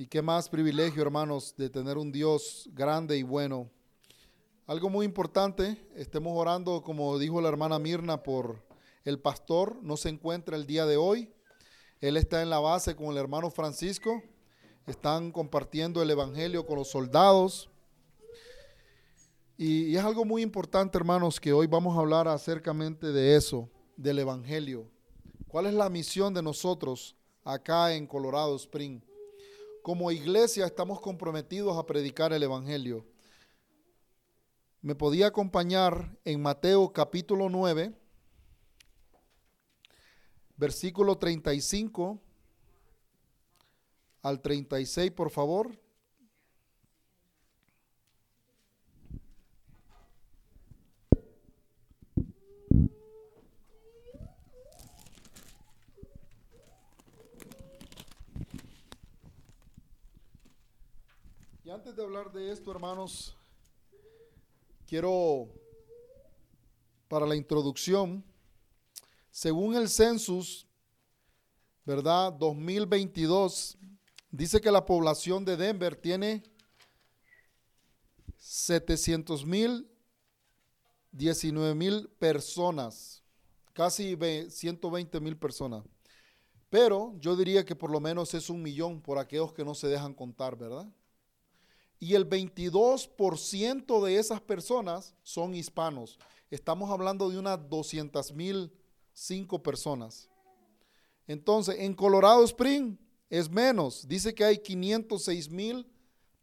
Y qué más privilegio, hermanos, de tener un Dios grande y bueno. Algo muy importante, estemos orando, como dijo la hermana Mirna, por el pastor. No se encuentra el día de hoy. Él está en la base con el hermano Francisco. Están compartiendo el Evangelio con los soldados. Y, es algo muy importante, hermanos, que hoy vamos a hablar acercamente de eso, del Evangelio. ¿Cuál es la misión de nosotros acá en Colorado Spring? Como iglesia estamos comprometidos a predicar el Evangelio. Me podía acompañar en Mateo capítulo 9, versículo 35 al 36, por favor. De hablar de esto, hermanos, quiero, para la introducción, según el census, ¿verdad? 2022, dice que la población de Denver tiene 700 mil, 19 mil personas, casi 120 mil personas. Pero yo diría que por lo menos es un millón por aquellos que no se dejan contar, ¿verdad? Y el 22% de esas personas son hispanos. Estamos hablando de unas 200 mil personas. Entonces, en Colorado Spring es menos. Dice que hay 506 mil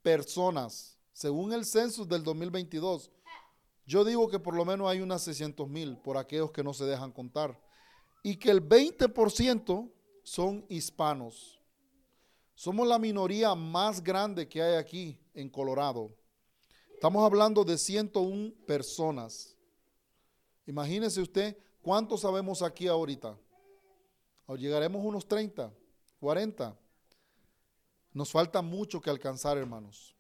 personas, según el censo del 2022. Yo digo que por lo menos hay unas 600 mil por aquellos que no se dejan contar. Y que el 20% son hispanos. Somos la minoría más grande que hay aquí en Colorado. Estamos hablando de 101 personas. Imagínese usted cuántos sabemos aquí ahorita. Llegaremos unos 30, 40. Nos falta mucho que alcanzar, hermanos.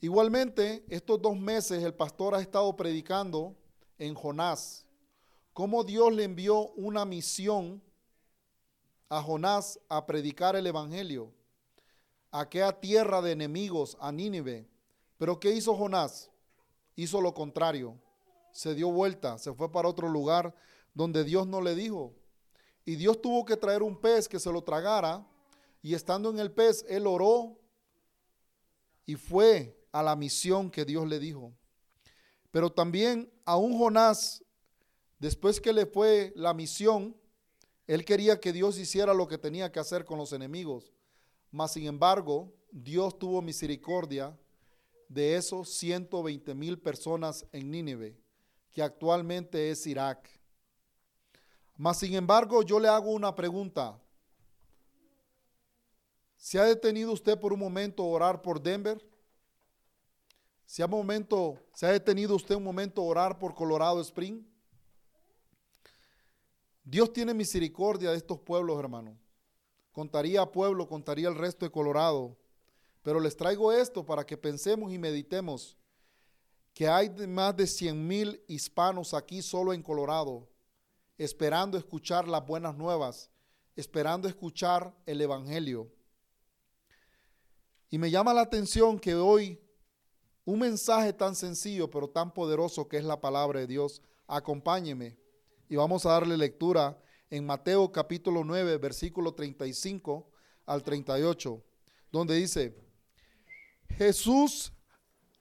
Igualmente, estos dos meses el pastor ha estado predicando en Jonás, cómo Dios le envió una misión a Jonás a predicar el Evangelio aquella tierra de enemigos, a Nínive. Pero ¿qué hizo Jonás? Hizo lo contrario. Se dio vuelta, se fue para otro lugar donde Dios no le dijo. Y Dios tuvo que traer un pez que se lo tragara. Y estando en el pez, él oró y fue a la misión que Dios le dijo. Pero también a un Jonás, después que le fue la misión, él quería que Dios hiciera lo que tenía que hacer con los enemigos. Mas, sin embargo, Dios tuvo misericordia de esos 120 mil personas en Nínive, que actualmente es Irak. Mas, sin embargo, yo le hago una pregunta. ¿Se ha detenido usted por un momento a orar por Denver? ¿Se ha, ¿Se ha detenido usted un momento a orar por Colorado Spring? Dios tiene misericordia de estos pueblos, hermanos contaría a pueblo, contaría el resto de Colorado. Pero les traigo esto para que pensemos y meditemos que hay más de 100 mil hispanos aquí solo en Colorado, esperando escuchar las buenas nuevas, esperando escuchar el Evangelio. Y me llama la atención que hoy un mensaje tan sencillo pero tan poderoso que es la palabra de Dios, acompáñeme y vamos a darle lectura en Mateo capítulo 9, versículo 35 al 38, donde dice, Jesús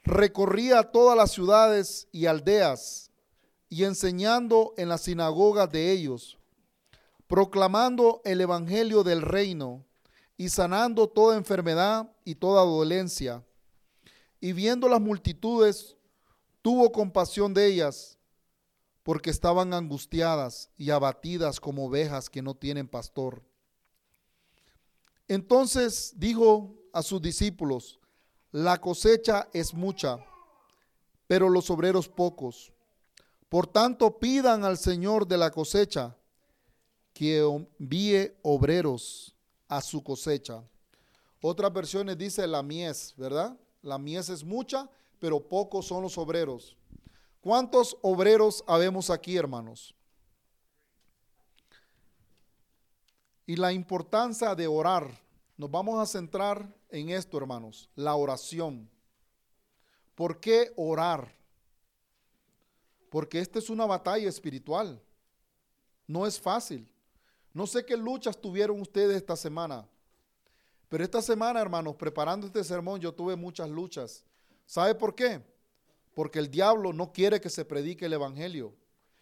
recorría todas las ciudades y aldeas y enseñando en las sinagogas de ellos, proclamando el evangelio del reino y sanando toda enfermedad y toda dolencia. Y viendo las multitudes, tuvo compasión de ellas porque estaban angustiadas y abatidas como ovejas que no tienen pastor. Entonces dijo a sus discípulos, la cosecha es mucha, pero los obreros pocos. Por tanto, pidan al Señor de la cosecha que envíe obreros a su cosecha. Otras versiones dice la mies, ¿verdad? La mies es mucha, pero pocos son los obreros. ¿Cuántos obreros habemos aquí, hermanos? Y la importancia de orar, Nos vamos a centrar en esto, hermanos, la oración. ¿Por qué orar? Porque esta es una batalla espiritual. No es fácil. No sé qué luchas tuvieron ustedes esta semana, pero esta semana, hermanos, preparando este sermón, yo tuve muchas luchas. ¿Sabe por qué? Porque el diablo no quiere que se predique el Evangelio.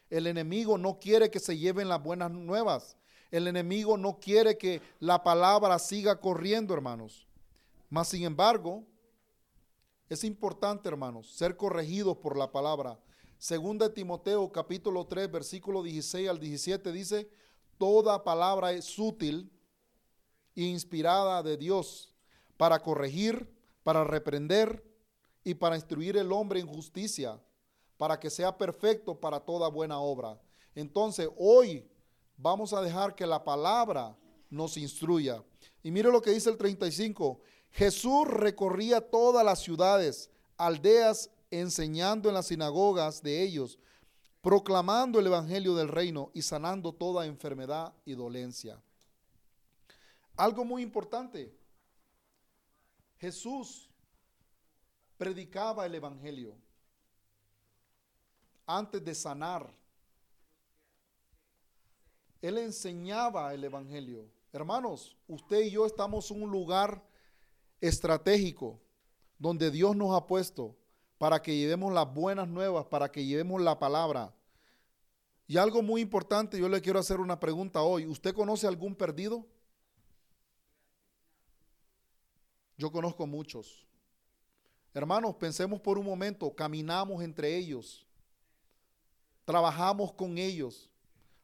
El enemigo no quiere que se lleven las buenas nuevas. El enemigo no quiere que la palabra siga corriendo, hermanos. Mas, sin embargo, es importante, hermanos, ser corregidos por la palabra. Segunda Timoteo capítulo 3, versículo 16 al 17 dice, toda palabra es útil e inspirada de Dios para corregir, para reprender y para instruir el hombre en justicia, para que sea perfecto para toda buena obra. Entonces, hoy vamos a dejar que la palabra nos instruya. Y mire lo que dice el 35. Jesús recorría todas las ciudades, aldeas, enseñando en las sinagogas de ellos, proclamando el Evangelio del reino y sanando toda enfermedad y dolencia. Algo muy importante, Jesús predicaba el Evangelio antes de sanar. Él enseñaba el Evangelio. Hermanos, usted y yo estamos en un lugar estratégico donde Dios nos ha puesto para que llevemos las buenas nuevas, para que llevemos la palabra. Y algo muy importante, yo le quiero hacer una pregunta hoy. ¿Usted conoce algún perdido? Yo conozco muchos. Hermanos, pensemos por un momento, caminamos entre ellos, trabajamos con ellos,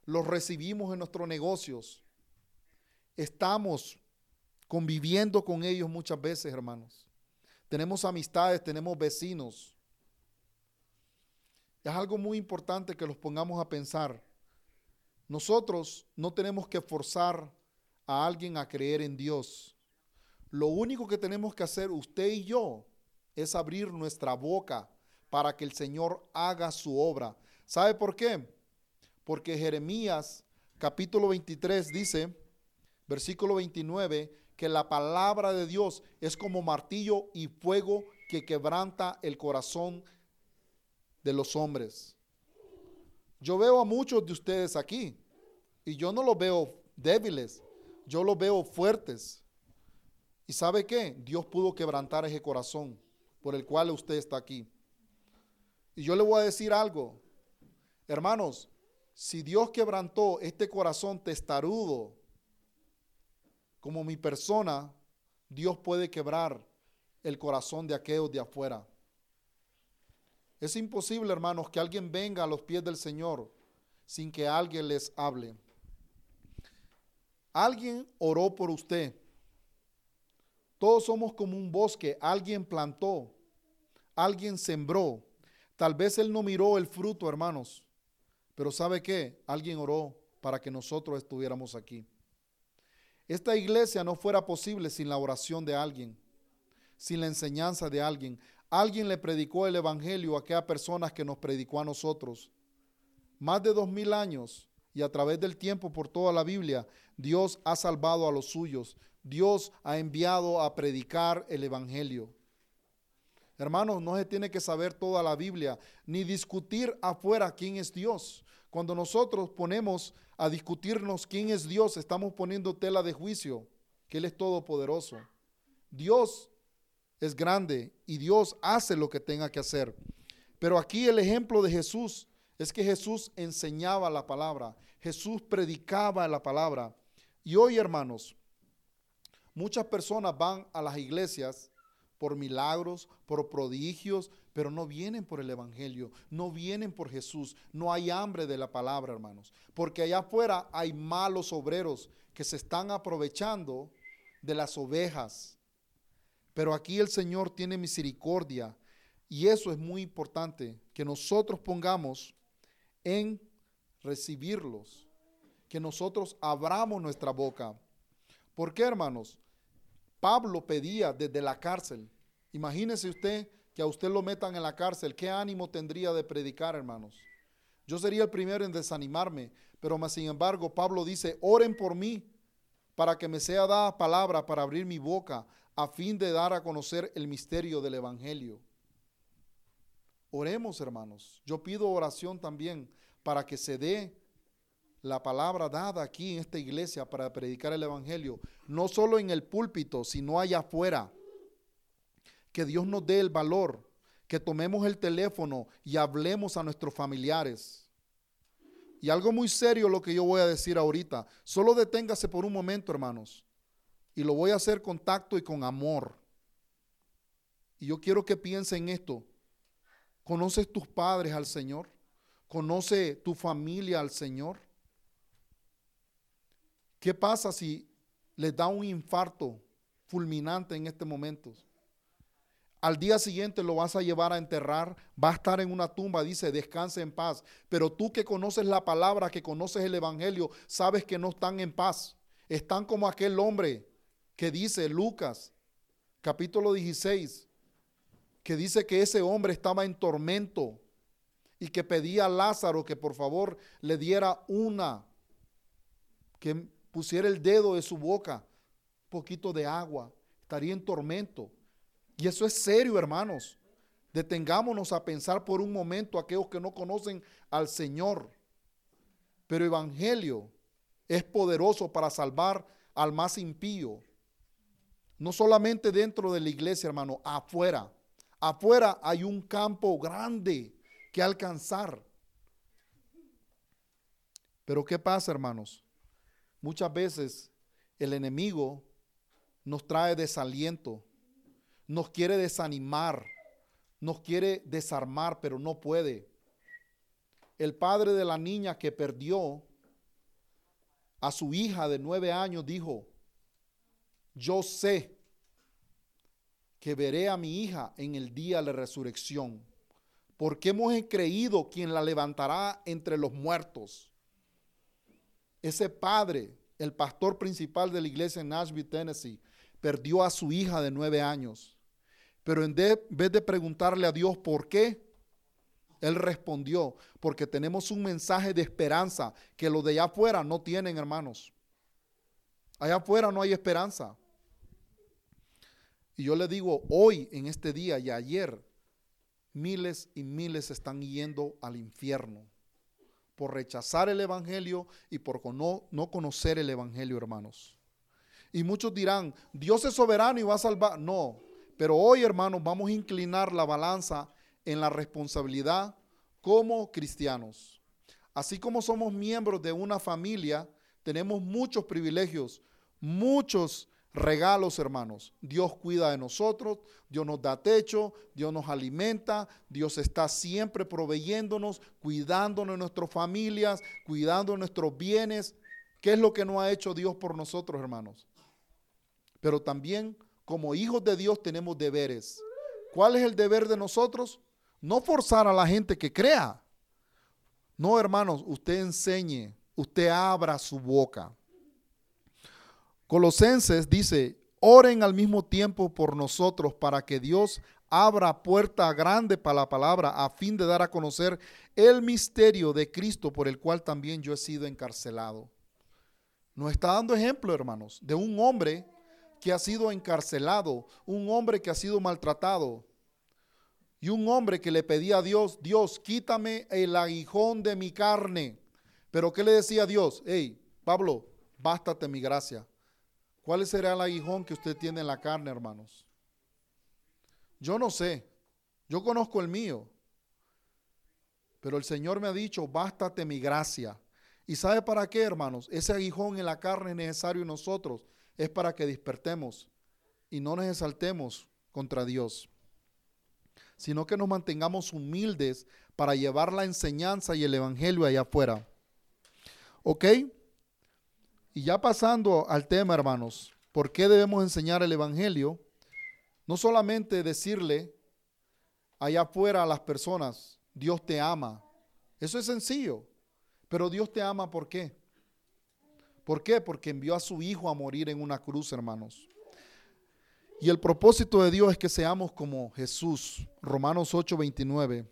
los recibimos en nuestros negocios, estamos conviviendo con ellos muchas veces, hermanos. Tenemos amistades, tenemos vecinos. Es algo muy importante que los pongamos a pensar. Nosotros no tenemos que forzar a alguien a creer en Dios. Lo único que tenemos que hacer usted y yo es abrir nuestra boca para que el Señor haga su obra. ¿Sabe por qué? Porque Jeremías capítulo 23 dice, versículo 29, que la palabra de Dios es como martillo y fuego que quebranta el corazón de los hombres. Yo veo a muchos de ustedes aquí y yo no los veo débiles, yo los veo fuertes. ¿Y sabe qué? Dios pudo quebrantar ese corazón por el cual usted está aquí. Y yo le voy a decir algo, hermanos, si Dios quebrantó este corazón testarudo, como mi persona, Dios puede quebrar el corazón de aquellos de afuera. Es imposible, hermanos, que alguien venga a los pies del Señor sin que alguien les hable. Alguien oró por usted. Todos somos como un bosque. Alguien plantó. Alguien sembró. Tal vez él no miró el fruto, hermanos. Pero ¿sabe qué? Alguien oró para que nosotros estuviéramos aquí. Esta iglesia no fuera posible sin la oración de alguien, sin la enseñanza de alguien. Alguien le predicó el Evangelio a aquellas personas que nos predicó a nosotros. Más de dos mil años y a través del tiempo por toda la Biblia, Dios ha salvado a los suyos. Dios ha enviado a predicar el Evangelio. Hermanos, no se tiene que saber toda la Biblia, ni discutir afuera quién es Dios. Cuando nosotros ponemos a discutirnos quién es Dios, estamos poniendo tela de juicio, que Él es todopoderoso. Dios es grande y Dios hace lo que tenga que hacer. Pero aquí el ejemplo de Jesús es que Jesús enseñaba la palabra, Jesús predicaba la palabra. Y hoy, hermanos, muchas personas van a las iglesias por milagros, por prodigios, pero no vienen por el Evangelio, no vienen por Jesús, no hay hambre de la palabra, hermanos, porque allá afuera hay malos obreros que se están aprovechando de las ovejas. Pero aquí el Señor tiene misericordia y eso es muy importante, que nosotros pongamos en recibirlos, que nosotros abramos nuestra boca. ¿Por qué, hermanos? Pablo pedía desde la cárcel. Imagínese usted que a usted lo metan en la cárcel, ¿qué ánimo tendría de predicar, hermanos? Yo sería el primero en desanimarme, pero más sin embargo Pablo dice, oren por mí, para que me sea dada palabra para abrir mi boca a fin de dar a conocer el misterio del Evangelio. Oremos, hermanos. Yo pido oración también para que se dé la palabra dada aquí en esta iglesia para predicar el Evangelio, no solo en el púlpito, sino allá afuera. Que Dios nos dé el valor, que tomemos el teléfono y hablemos a nuestros familiares. Y algo muy serio lo que yo voy a decir ahorita. Solo deténgase por un momento, hermanos. Y lo voy a hacer con tacto y con amor. Y yo quiero que piensen en esto. ¿Conoces tus padres al Señor? ¿Conoce tu familia al Señor? ¿Qué pasa si les da un infarto fulminante en este momento? Al día siguiente lo vas a llevar a enterrar, va a estar en una tumba, dice, descanse en paz. Pero tú que conoces la palabra, que conoces el Evangelio, sabes que no están en paz. Están como aquel hombre que dice Lucas, capítulo 16, que dice que ese hombre estaba en tormento y que pedía a Lázaro que por favor le diera una, que pusiera el dedo de su boca, un poquito de agua, estaría en tormento. Y eso es serio, hermanos. Detengámonos a pensar por un momento aquellos que no conocen al Señor. Pero Evangelio es poderoso para salvar al más impío. No solamente dentro de la iglesia, hermano, afuera. Afuera hay un campo grande que alcanzar. Pero ¿qué pasa, hermanos? Muchas veces el enemigo nos trae desaliento, nos quiere desanimar, nos quiere desarmar, pero no puede. El padre de la niña que perdió a su hija de nueve años dijo, yo sé que veré a mi hija en el día de la resurrección, porque hemos creído quien la levantará entre los muertos. Ese padre, el pastor principal de la iglesia en Nashville, Tennessee, perdió a su hija de nueve años. Pero en vez de preguntarle a Dios por qué, él respondió, porque tenemos un mensaje de esperanza que los de allá afuera no tienen, hermanos. Allá afuera no hay esperanza. Y yo le digo, hoy, en este día y ayer, miles y miles están yendo al infierno por rechazar el Evangelio y por no, no conocer el Evangelio, hermanos. Y muchos dirán, Dios es soberano y va a salvar. No, pero hoy, hermanos, vamos a inclinar la balanza en la responsabilidad como cristianos. Así como somos miembros de una familia, tenemos muchos privilegios, muchos regalos, hermanos. Dios cuida de nosotros, Dios nos da techo, Dios nos alimenta, Dios está siempre proveyéndonos, cuidándonos de nuestras familias, cuidando nuestros bienes. ¿Qué es lo que no ha hecho Dios por nosotros, hermanos? Pero también como hijos de Dios tenemos deberes. ¿Cuál es el deber de nosotros? No forzar a la gente que crea. No, hermanos, usted enseñe, usted abra su boca. Colosenses dice, oren al mismo tiempo por nosotros para que Dios abra puerta grande para la palabra a fin de dar a conocer el misterio de Cristo por el cual también yo he sido encarcelado. Nos está dando ejemplo, hermanos, de un hombre que ha sido encarcelado, un hombre que ha sido maltratado y un hombre que le pedía a Dios, Dios, quítame el aguijón de mi carne. Pero ¿qué le decía a Dios? Hey, Pablo, bástate mi gracia. ¿Cuál será el aguijón que usted tiene en la carne, hermanos? Yo no sé. Yo conozco el mío. Pero el Señor me ha dicho, bástate mi gracia. ¿Y sabe para qué, hermanos? Ese aguijón en la carne es necesario en nosotros. Es para que despertemos y no nos exaltemos contra Dios, sino que nos mantengamos humildes para llevar la enseñanza y el evangelio allá afuera. ¿Ok? Y ya pasando al tema, hermanos, ¿por qué debemos enseñar el Evangelio? No solamente decirle allá afuera a las personas, Dios te ama. Eso es sencillo. Pero Dios te ama, ¿por qué? ¿Por qué? Porque envió a su Hijo a morir en una cruz, hermanos. Y el propósito de Dios es que seamos como Jesús. Romanos 8, 29.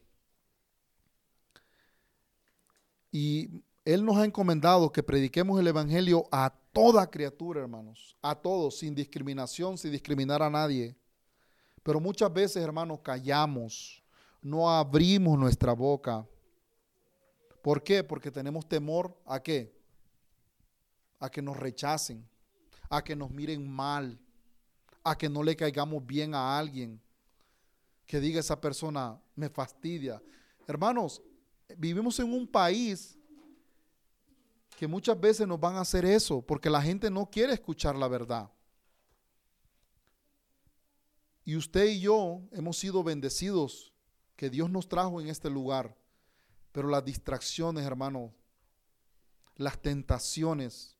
Y él nos ha encomendado que prediquemos el Evangelio a toda criatura, hermanos, a todos, sin discriminación, sin discriminar a nadie. Pero muchas veces, hermanos, callamos, no abrimos nuestra boca. ¿Por qué? Porque tenemos temor a qué? A que nos rechacen, a que nos miren mal, a que no le caigamos bien a alguien, que diga esa persona, me fastidia. Hermanos, vivimos en un país que muchas veces nos van a hacer eso, porque la gente no quiere escuchar la verdad. Y usted y yo hemos sido bendecidos, que Dios nos trajo en este lugar, pero las distracciones, hermano, las tentaciones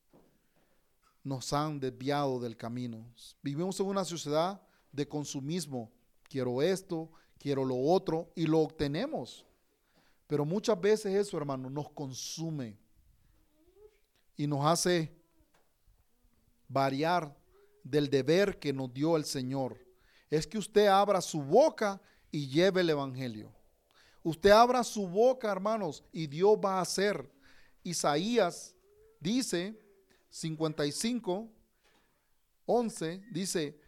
nos han desviado del camino. Vivimos en una sociedad de consumismo. Quiero esto, quiero lo otro, y lo obtenemos. Pero muchas veces eso, hermano, nos consume y nos hace variar del deber que nos dio el Señor. Es que usted abra su boca y lleve el Evangelio. Usted abra su boca, hermanos, y Dios va a hacer. Isaías dice, 55, 11, dice,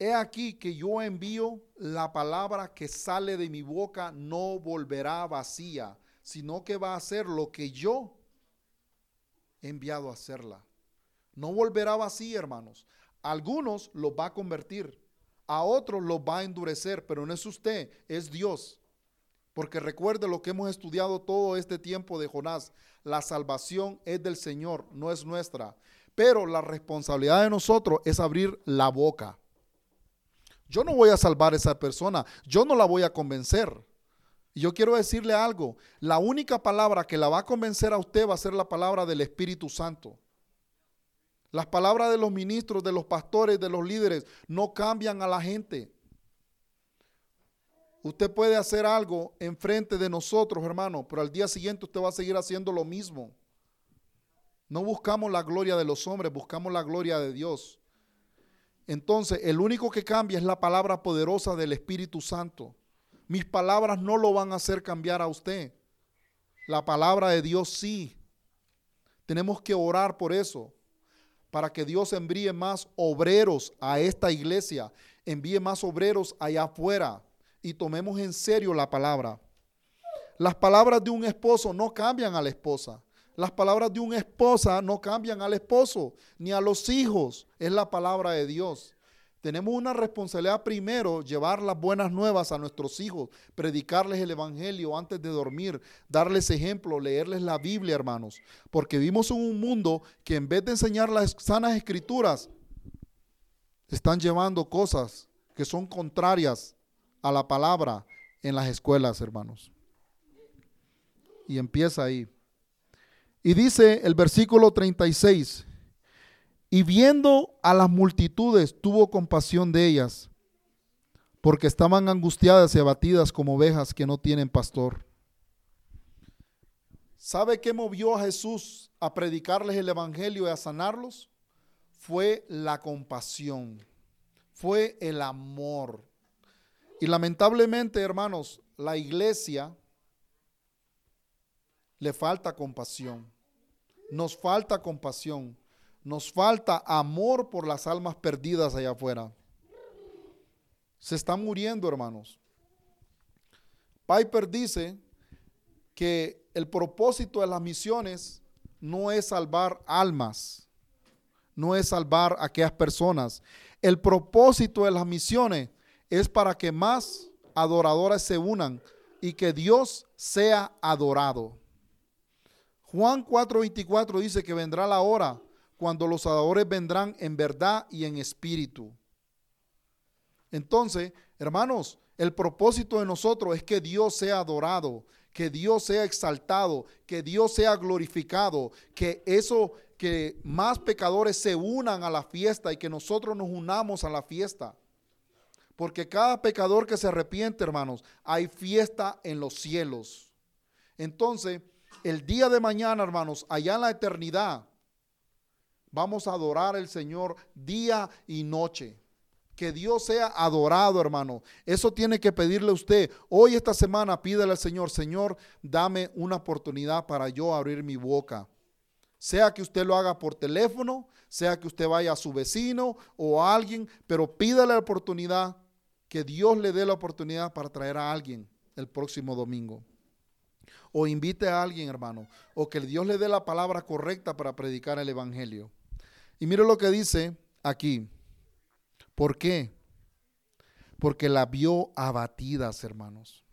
He aquí que yo envío la palabra que sale de mi boca, no volverá vacía, sino que va a hacer lo que yo enviado a hacerla. No volverá vacía, hermanos. algunos los va a convertir, a otros los va a endurecer, pero no es usted, es Dios. Porque recuerde lo que hemos estudiado todo este tiempo de Jonás. La salvación es del Señor, no es nuestra. Pero la responsabilidad de nosotros es abrir la boca. Yo no voy a salvar a esa persona, yo no la voy a convencer. Y yo quiero decirle algo, la única palabra que la va a convencer a usted va a ser la palabra del Espíritu Santo. Las palabras de los ministros, de los pastores, de los líderes, no cambian a la gente. Usted puede hacer algo enfrente de nosotros, hermano, pero al día siguiente usted va a seguir haciendo lo mismo. No buscamos la gloria de los hombres, buscamos la gloria de Dios. Entonces, el único que cambia es la palabra poderosa del Espíritu Santo. Mis palabras no lo van a hacer cambiar a usted. La palabra de Dios sí. Tenemos que orar por eso, para que Dios envíe más obreros a esta iglesia, envíe más obreros allá afuera y tomemos en serio la palabra. Las palabras de un esposo no cambian a la esposa. Las palabras de una esposa no cambian al esposo ni a los hijos. Es la palabra de Dios. Tenemos una responsabilidad primero, llevar las buenas nuevas a nuestros hijos, predicarles el Evangelio antes de dormir, darles ejemplo, leerles la Biblia, hermanos. Porque vivimos en un mundo que en vez de enseñar las sanas escrituras, están llevando cosas que son contrarias a la palabra en las escuelas, hermanos. Y empieza ahí. Y dice el versículo 36, y viendo a las multitudes tuvo compasión de ellas, porque estaban angustiadas y abatidas como ovejas que no tienen pastor. ¿Sabe qué movió a Jesús a predicarles el Evangelio y a sanarlos? Fue la compasión, fue el amor. Y lamentablemente, hermanos, la iglesia le falta compasión. Nos falta compasión. Nos falta amor por las almas perdidas allá afuera. Se están muriendo, hermanos. Piper dice que el propósito de las misiones no es salvar almas, no es salvar a aquellas personas. El propósito de las misiones es para que más adoradores se unan y que Dios sea adorado. Juan 4:24 dice que vendrá la hora cuando los adoradores vendrán en verdad y en espíritu. Entonces, hermanos, el propósito de nosotros es que Dios sea adorado, que Dios sea exaltado, que Dios sea glorificado, que eso, que más pecadores se unan a la fiesta y que nosotros nos unamos a la fiesta. Porque cada pecador que se arrepiente, hermanos, hay fiesta en los cielos. Entonces, el día de mañana, hermanos, allá en la eternidad, vamos a adorar al Señor día y noche. Que Dios sea adorado, hermano. Eso tiene que pedirle usted. Hoy, esta semana, pídele al Señor, Señor, dame una oportunidad para yo abrir mi boca. Sea que usted lo haga por teléfono, sea que usted vaya a su vecino o a alguien, pero pídale la oportunidad, que Dios le dé la oportunidad para traer a alguien el próximo domingo. O invite a alguien, hermano, o que Dios le dé la palabra correcta para predicar el Evangelio. Y mire lo que dice aquí. ¿Por qué? Porque la vio abatidas, hermanos.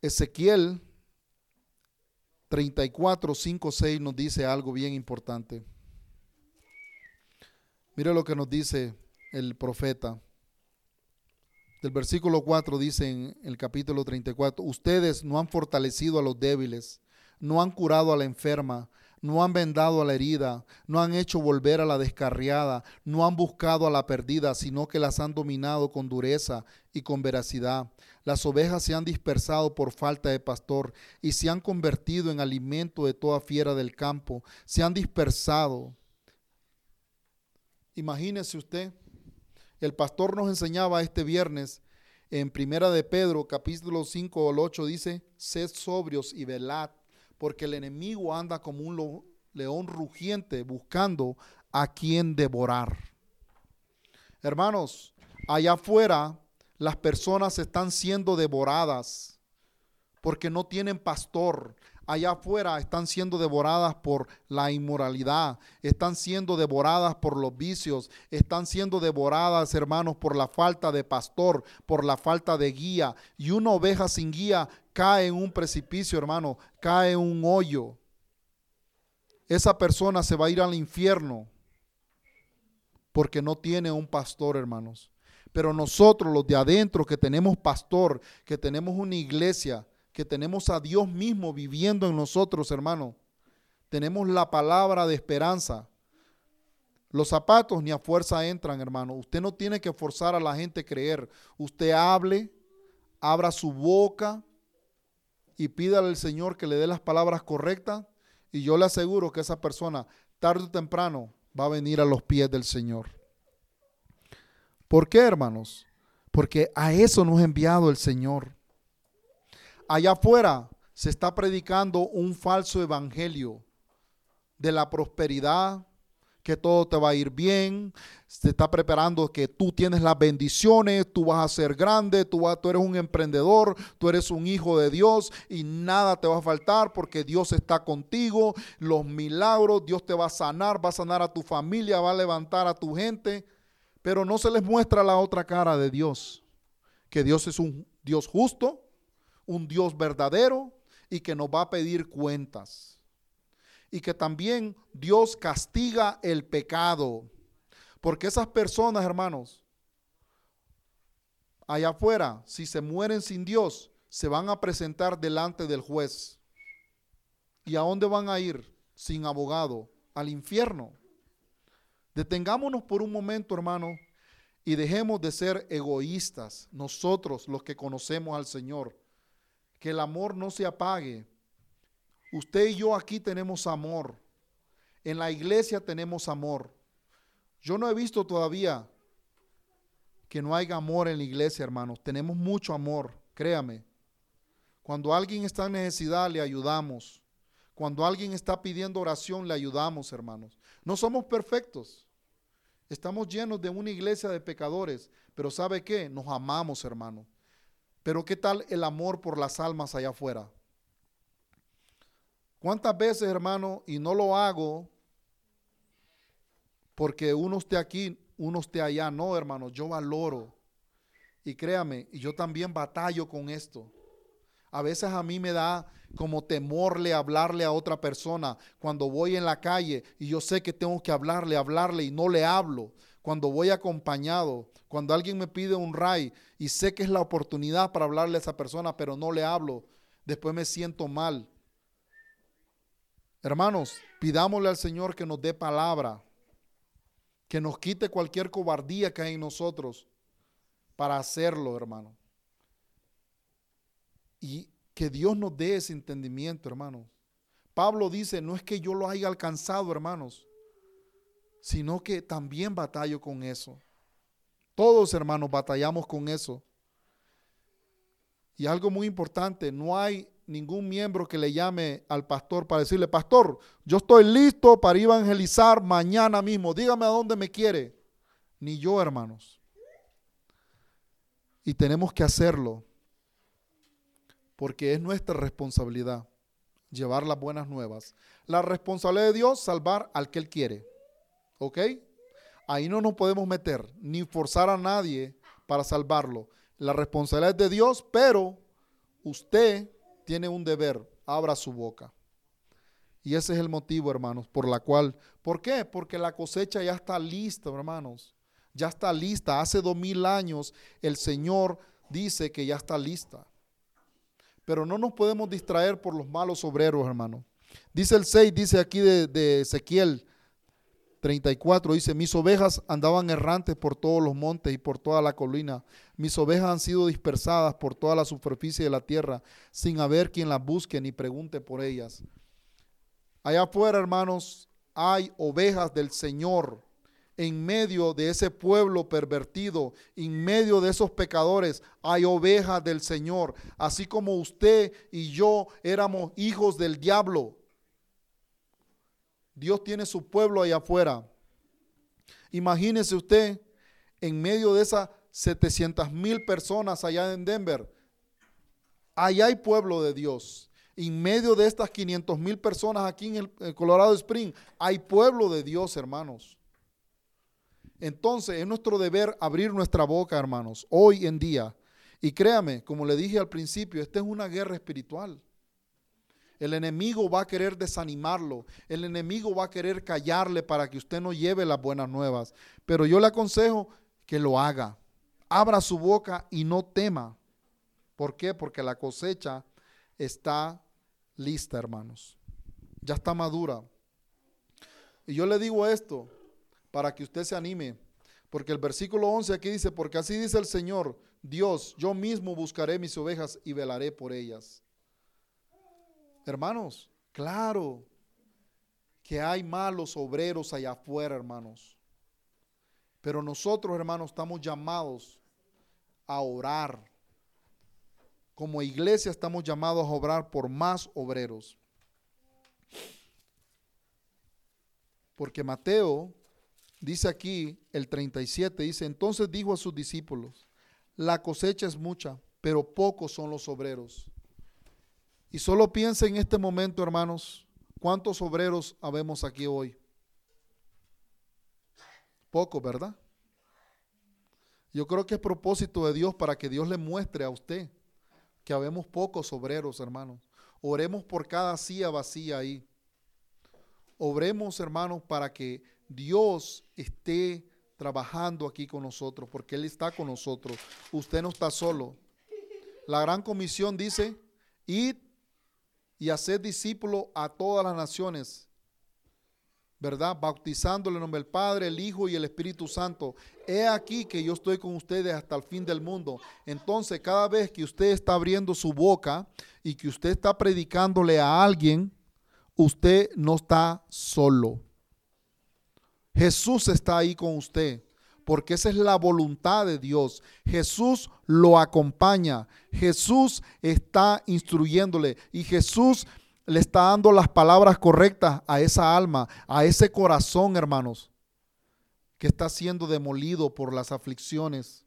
Ezequiel 34, 5, 6 nos dice algo bien importante. Mire lo que nos dice el profeta. Del versículo 4 dice en el capítulo 34, ustedes no han fortalecido a los débiles, no han curado a la enferma, no han vendado a la herida, no han hecho volver a la descarriada, no han buscado a la perdida, sino que las han dominado con dureza y con veracidad. Las ovejas se han dispersado por falta de pastor y se han convertido en alimento de toda fiera del campo, se han dispersado. Imagínese usted, el pastor nos enseñaba este viernes en Primera de Pedro, capítulo 5 o 8, dice, sed sobrios y velad porque el enemigo anda como un león rugiente buscando a quien devorar. Hermanos, allá afuera las personas están siendo devoradas porque no tienen pastor. Allá afuera están siendo devoradas por la inmoralidad, están siendo devoradas por los vicios, están siendo devoradas, hermanos, por la falta de pastor, por la falta de guía. Y una oveja sin guía cae en un precipicio, hermano, cae en un hoyo. Esa persona se va a ir al infierno porque no tiene un pastor, hermanos. Pero nosotros, los de adentro, que tenemos pastor, que tenemos una iglesia, que tenemos a Dios mismo viviendo en nosotros, hermano, tenemos la palabra de esperanza. Los zapatos ni a fuerza entran, hermano. Usted no tiene que forzar a la gente a creer. Usted hable, abra su boca, y pídale al Señor que le dé las palabras correctas y yo le aseguro que esa persona tarde o temprano va a venir a los pies del Señor. ¿Por qué, hermanos? Porque a eso nos ha enviado el Señor. Allá afuera se está predicando un falso evangelio de la prosperidad, que todo te va a ir bien, se está preparando que tú tienes las bendiciones, tú vas a ser grande, tú, tú eres un emprendedor, tú eres un hijo de Dios y nada te va a faltar porque Dios está contigo, los milagros, Dios te va a sanar, va a sanar a tu familia, va a levantar a tu gente, pero no se les muestra la otra cara de Dios, que Dios es un Dios justo, un Dios verdadero y que nos va a pedir cuentas y que también Dios castiga el pecado. Porque esas personas, hermanos, allá afuera, si se mueren sin Dios, se van a presentar delante del juez. ¿Y a dónde van a ir sin abogado? Al infierno. Detengámonos por un momento, hermano, y dejemos de ser egoístas, nosotros los que conocemos al Señor. Que el amor no se apague, Usted y yo aquí tenemos amor. En la iglesia tenemos amor. Yo no he visto todavía que no haya amor en la iglesia, hermanos. Tenemos mucho amor, créame. Cuando alguien está en necesidad, le ayudamos. Cuando alguien está pidiendo oración, le ayudamos, hermanos. No somos perfectos. Estamos llenos de una iglesia de pecadores, pero ¿sabe qué? Nos amamos, hermano. Pero ¿qué tal el amor por las almas allá afuera? ¿Cuántas veces, hermano, y no lo hago porque uno esté aquí, uno esté allá? No, hermano, yo valoro. Y créame, y yo también batallo con esto. A veces a mí me da como temorle hablarle a otra persona cuando voy en la calle y yo sé que tengo que hablarle, hablarle y no le hablo. Cuando voy acompañado, cuando alguien me pide un ray y sé que es la oportunidad para hablarle a esa persona, pero no le hablo, después me siento mal. Hermanos, pidámosle al Señor que nos dé palabra, que nos quite cualquier cobardía que hay en nosotros para hacerlo, hermano. Y que Dios nos dé ese entendimiento, hermano. Pablo dice, no es que yo lo haya alcanzado, hermanos, sino que también batallo con eso. Todos, hermanos, batallamos con eso. Y algo muy importante, no hay ningún miembro que le llame al pastor para decirle, pastor, yo estoy listo para evangelizar mañana mismo, dígame a dónde me quiere. Ni yo, hermanos. Y tenemos que hacerlo porque es nuestra responsabilidad llevar las buenas nuevas. La responsabilidad de Dios, salvar al que Él quiere. ¿Ok? Ahí no nos podemos meter, ni forzar a nadie para salvarlo. La responsabilidad es de Dios, pero usted tiene un deber, abra su boca. Y ese es el motivo, hermanos, por la cual, ¿por qué? Porque la cosecha ya está lista, hermanos. Ya está lista. Hace dos mil años el Señor dice que ya está lista. Pero no nos podemos distraer por los malos obreros, hermano. Dice el 6, dice aquí de, de Ezequiel 34, dice, mis ovejas andaban errantes por todos los montes y por toda la colina. Mis ovejas han sido dispersadas por toda la superficie de la tierra, sin haber quien las busque ni pregunte por ellas. Allá afuera, hermanos, hay ovejas del Señor en medio de ese pueblo pervertido, en medio de esos pecadores, hay ovejas del Señor. Así como usted y yo éramos hijos del diablo. Dios tiene su pueblo allá afuera. Imagínese usted en medio de esas 700 mil personas allá en Denver. Allá hay pueblo de Dios. En medio de estas 500 mil personas aquí en el Colorado Spring, hay pueblo de Dios, hermanos. Entonces es nuestro deber abrir nuestra boca, hermanos, hoy en día. Y créame, como le dije al principio, esta es una guerra espiritual. El enemigo va a querer desanimarlo. El enemigo va a querer callarle para que usted no lleve las buenas nuevas. Pero yo le aconsejo que lo haga. Abra su boca y no tema. ¿Por qué? Porque la cosecha está lista, hermanos. Ya está madura. Y yo le digo esto, para que usted se anime. Porque el versículo 11 aquí dice, porque así dice el Señor, Dios, yo mismo buscaré mis ovejas y velaré por ellas. Hermanos, claro que hay malos obreros allá afuera, hermanos. Pero nosotros, hermanos, estamos llamados a orar. Como iglesia estamos llamados a obrar por más obreros. Porque Mateo Dice aquí el 37, dice, entonces dijo a sus discípulos, la cosecha es mucha, pero pocos son los obreros. Y solo piensa en este momento, hermanos, ¿cuántos obreros habemos aquí hoy? Pocos, ¿verdad? Yo creo que es propósito de Dios para que Dios le muestre a usted que habemos pocos obreros, hermanos. Oremos por cada silla vacía ahí. Obremos, hermanos, para que Dios esté trabajando aquí con nosotros, porque Él está con nosotros. Usted no está solo. La gran comisión dice, id y hacer discípulo a todas las naciones, ¿verdad? Bautizándole en nombre del Padre, el Hijo y el Espíritu Santo. He aquí que yo estoy con ustedes hasta el fin del mundo. Entonces, cada vez que usted está abriendo su boca y que usted está predicándole a alguien, usted no está solo. Jesús está ahí con usted, porque esa es la voluntad de Dios. Jesús lo acompaña, Jesús está instruyéndole y Jesús le está dando las palabras correctas a esa alma, a ese corazón, hermanos, que está siendo demolido por las aflicciones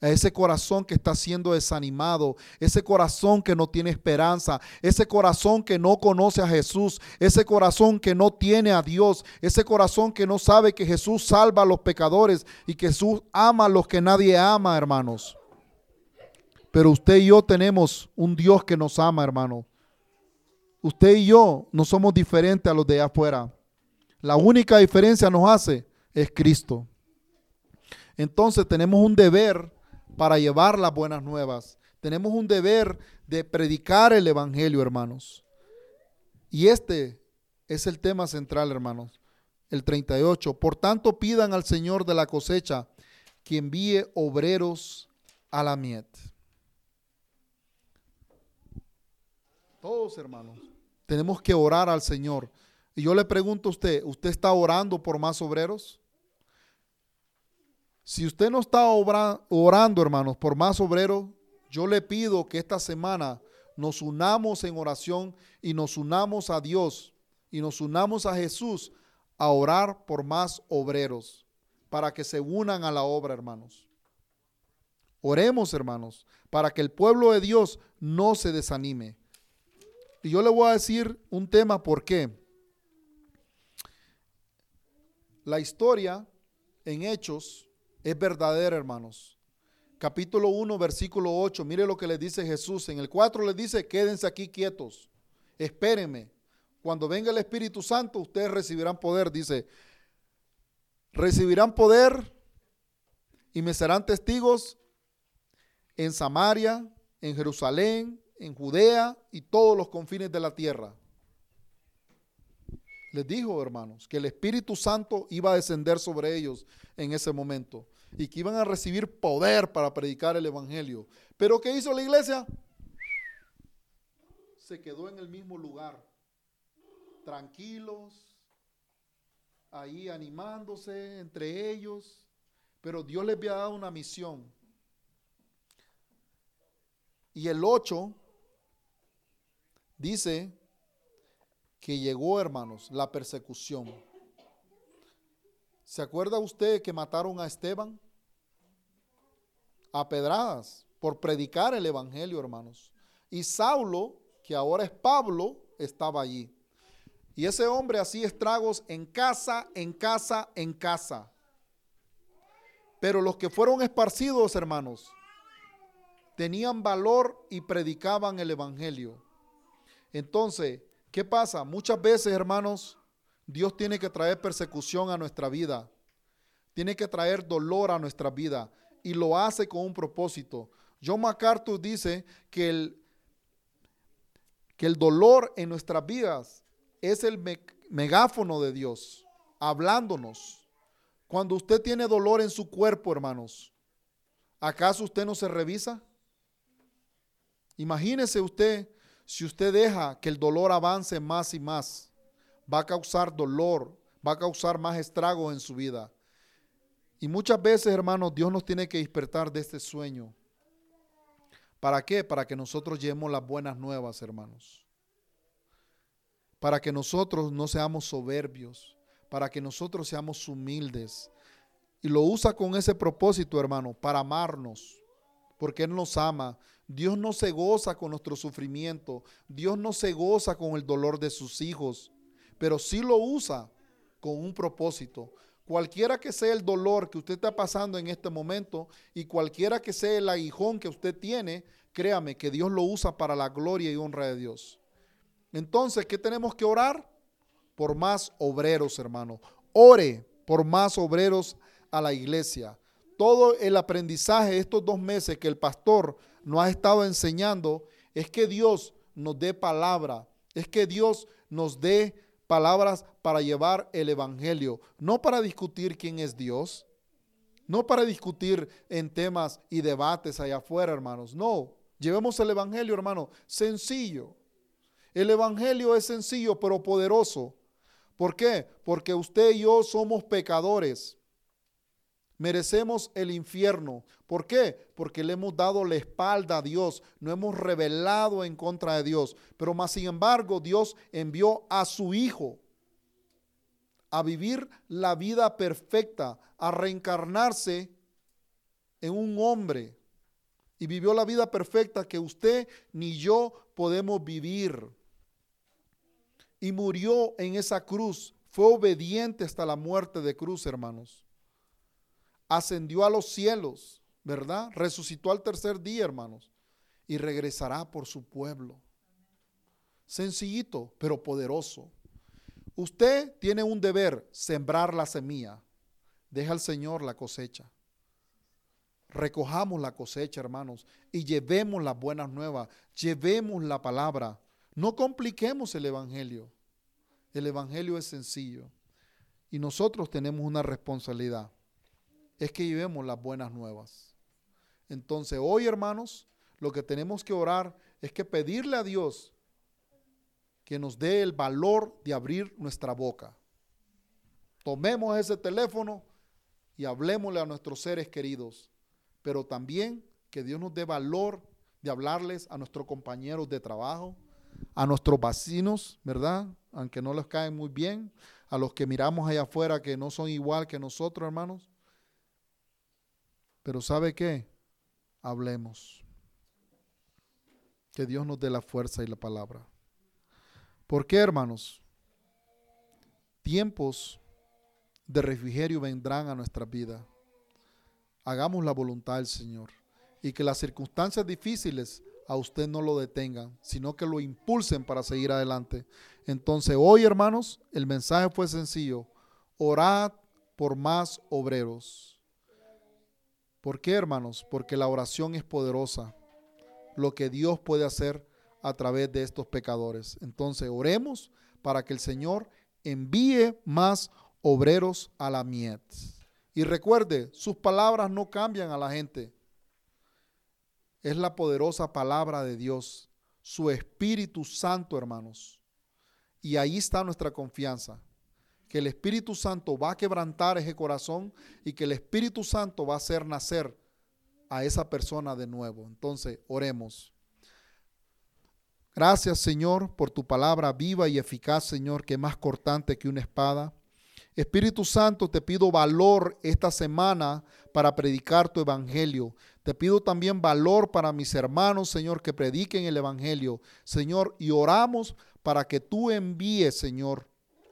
a ese corazón que está siendo desanimado, ese corazón que no tiene esperanza, ese corazón que no conoce a Jesús, ese corazón que no tiene a Dios, ese corazón que no sabe que Jesús salva a los pecadores y que Jesús ama a los que nadie ama, hermanos. Pero usted y yo tenemos un Dios que nos ama, hermano. Usted y yo no somos diferentes a los de afuera. La única diferencia nos hace es Cristo. Entonces tenemos un deber para llevar las buenas nuevas. Tenemos un deber de predicar el Evangelio, hermanos. Y este es el tema central, hermanos. El 38. Por tanto, pidan al Señor de la cosecha que envíe obreros a la miet. Todos, hermanos, tenemos que orar al Señor. Y yo le pregunto a usted, ¿usted está orando por más obreros? Si usted no está orando, hermanos, por más obreros, Yo le pido que esta semana nos unamos en oración y nos unamos a Dios y nos unamos a Jesús a orar por más obreros para que se unan a la obra, hermanos. Oremos, hermanos, para que el pueblo de Dios no se desanime. Y yo le voy a decir un tema por qué. La historia en Hechos es verdadera, hermanos. Capítulo 1, versículo 8. Mire lo que le dice Jesús. En el 4 le dice, quédense aquí quietos. Espérenme. Cuando venga el Espíritu Santo, ustedes recibirán poder. Dice, recibirán poder y me serán testigos en Samaria, en Jerusalén, en Judea y todos los confines de la tierra. Les dijo, hermanos, que el Espíritu Santo iba a descender sobre ellos en ese momento y que iban a recibir poder para predicar el Evangelio. Pero ¿qué hizo la iglesia? Se quedó en el mismo lugar, tranquilos, ahí animándose entre ellos, pero Dios les había dado una misión. Y el 8 dice que llegó, hermanos, la persecución. ¿Se acuerda usted que mataron a Esteban? A pedradas por predicar el Evangelio, hermanos. Y Saulo, que ahora es Pablo, estaba allí. Y ese hombre hacía estragos en casa, en casa, en casa. Pero los que fueron esparcidos, hermanos, tenían valor y predicaban el Evangelio. Entonces, ¿Qué pasa? Muchas veces, hermanos, Dios tiene que traer persecución a nuestra vida. Tiene que traer dolor a nuestra vida. Y lo hace con un propósito. John MacArthur dice que el, que el dolor en nuestras vidas es el megáfono de Dios, hablándonos. Cuando usted tiene dolor en su cuerpo, hermanos, ¿acaso usted no se revisa? Imagínese usted si usted deja que el dolor avance más y más, va a causar dolor, va a causar más estragos en su vida. Y muchas veces, hermanos, Dios nos tiene que despertar de este sueño. ¿Para qué? Para que nosotros llevemos las buenas nuevas, hermanos. Para que nosotros no seamos soberbios, para que nosotros seamos humildes. Y lo usa con ese propósito, hermano, para amarnos, porque Él nos ama Dios no se goza con nuestro sufrimiento. Dios no se goza con el dolor de sus hijos, pero sí lo usa con un propósito. Cualquiera que sea el dolor que usted está pasando en este momento y cualquiera que sea el aguijón que usted tiene, créame que Dios lo usa para la gloria y honra de Dios. Entonces, ¿qué tenemos que orar? Por más obreros, hermano. Ore por más obreros a la iglesia. Todo el aprendizaje de estos dos meses que el pastor nos ha estado enseñando es que Dios nos dé palabra, es que Dios nos dé palabras para llevar el Evangelio, no para discutir quién es Dios, no para discutir en temas y debates allá afuera, hermanos, no, llevemos el Evangelio, hermano, sencillo. El Evangelio es sencillo pero poderoso. ¿Por qué? Porque usted y yo somos pecadores merecemos el infierno. ¿Por qué? Porque le hemos dado la espalda a Dios, no hemos revelado en contra de Dios. Pero más sin embargo, Dios envió a su Hijo a vivir la vida perfecta, a reencarnarse en un hombre. Y vivió la vida perfecta que usted ni yo podemos vivir. Y murió en esa cruz. Fue obediente hasta la muerte de cruz, hermanos ascendió a los cielos, ¿verdad? Resucitó al tercer día, hermanos, y regresará por su pueblo. Sencillito, pero poderoso. Usted tiene un deber, sembrar la semilla. Deja al Señor la cosecha. Recojamos la cosecha, hermanos, y llevemos las buenas nuevas, llevemos la palabra. No compliquemos el Evangelio. El Evangelio es sencillo. Y nosotros tenemos una responsabilidad es que llevemos las buenas nuevas. Entonces hoy, hermanos, lo que tenemos que orar es que pedirle a Dios que nos dé el valor de abrir nuestra boca. Tomemos ese teléfono y hablemosle a nuestros seres queridos, pero también que Dios nos dé valor de hablarles a nuestros compañeros de trabajo, a nuestros vecinos, ¿verdad? Aunque no les caen muy bien, a los que miramos allá afuera que no son igual que nosotros, hermanos. Pero ¿sabe qué? Hablemos. Que Dios nos dé la fuerza y la palabra. ¿Por qué, hermanos? Tiempos de refrigerio vendrán a nuestra vida. Hagamos la voluntad del Señor y que las circunstancias difíciles a usted no lo detengan, sino que lo impulsen para seguir adelante. Entonces, hoy, hermanos, el mensaje fue sencillo. Orad por más obreros. ¿Por qué, hermanos? Porque la oración es poderosa. Lo que Dios puede hacer a través de estos pecadores. Entonces, oremos para que el Señor envíe más obreros a la miet. Y recuerde, sus palabras no cambian a la gente es la poderosa palabra de Dios, su Espíritu Santo, hermanos. Y ahí está nuestra confianza, que el Espíritu Santo va a quebrantar ese corazón y que el Espíritu Santo va a hacer nacer a esa persona de nuevo. Entonces, oremos. Gracias, Señor, por tu palabra viva y eficaz, Señor, que es más cortante que una espada. Espíritu Santo, te pido valor esta semana para predicar tu evangelio. Te pido también valor para mis hermanos, Señor, que prediquen el Evangelio, Señor, y oramos para que tú envíes, Señor,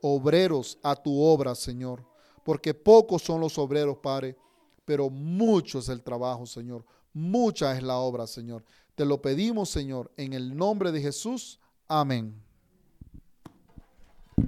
obreros a tu obra, Señor, porque pocos son los obreros, Padre, pero mucho es el trabajo, Señor, mucha es la obra, Señor. Te lo pedimos, Señor, en el nombre de Jesús. Amén.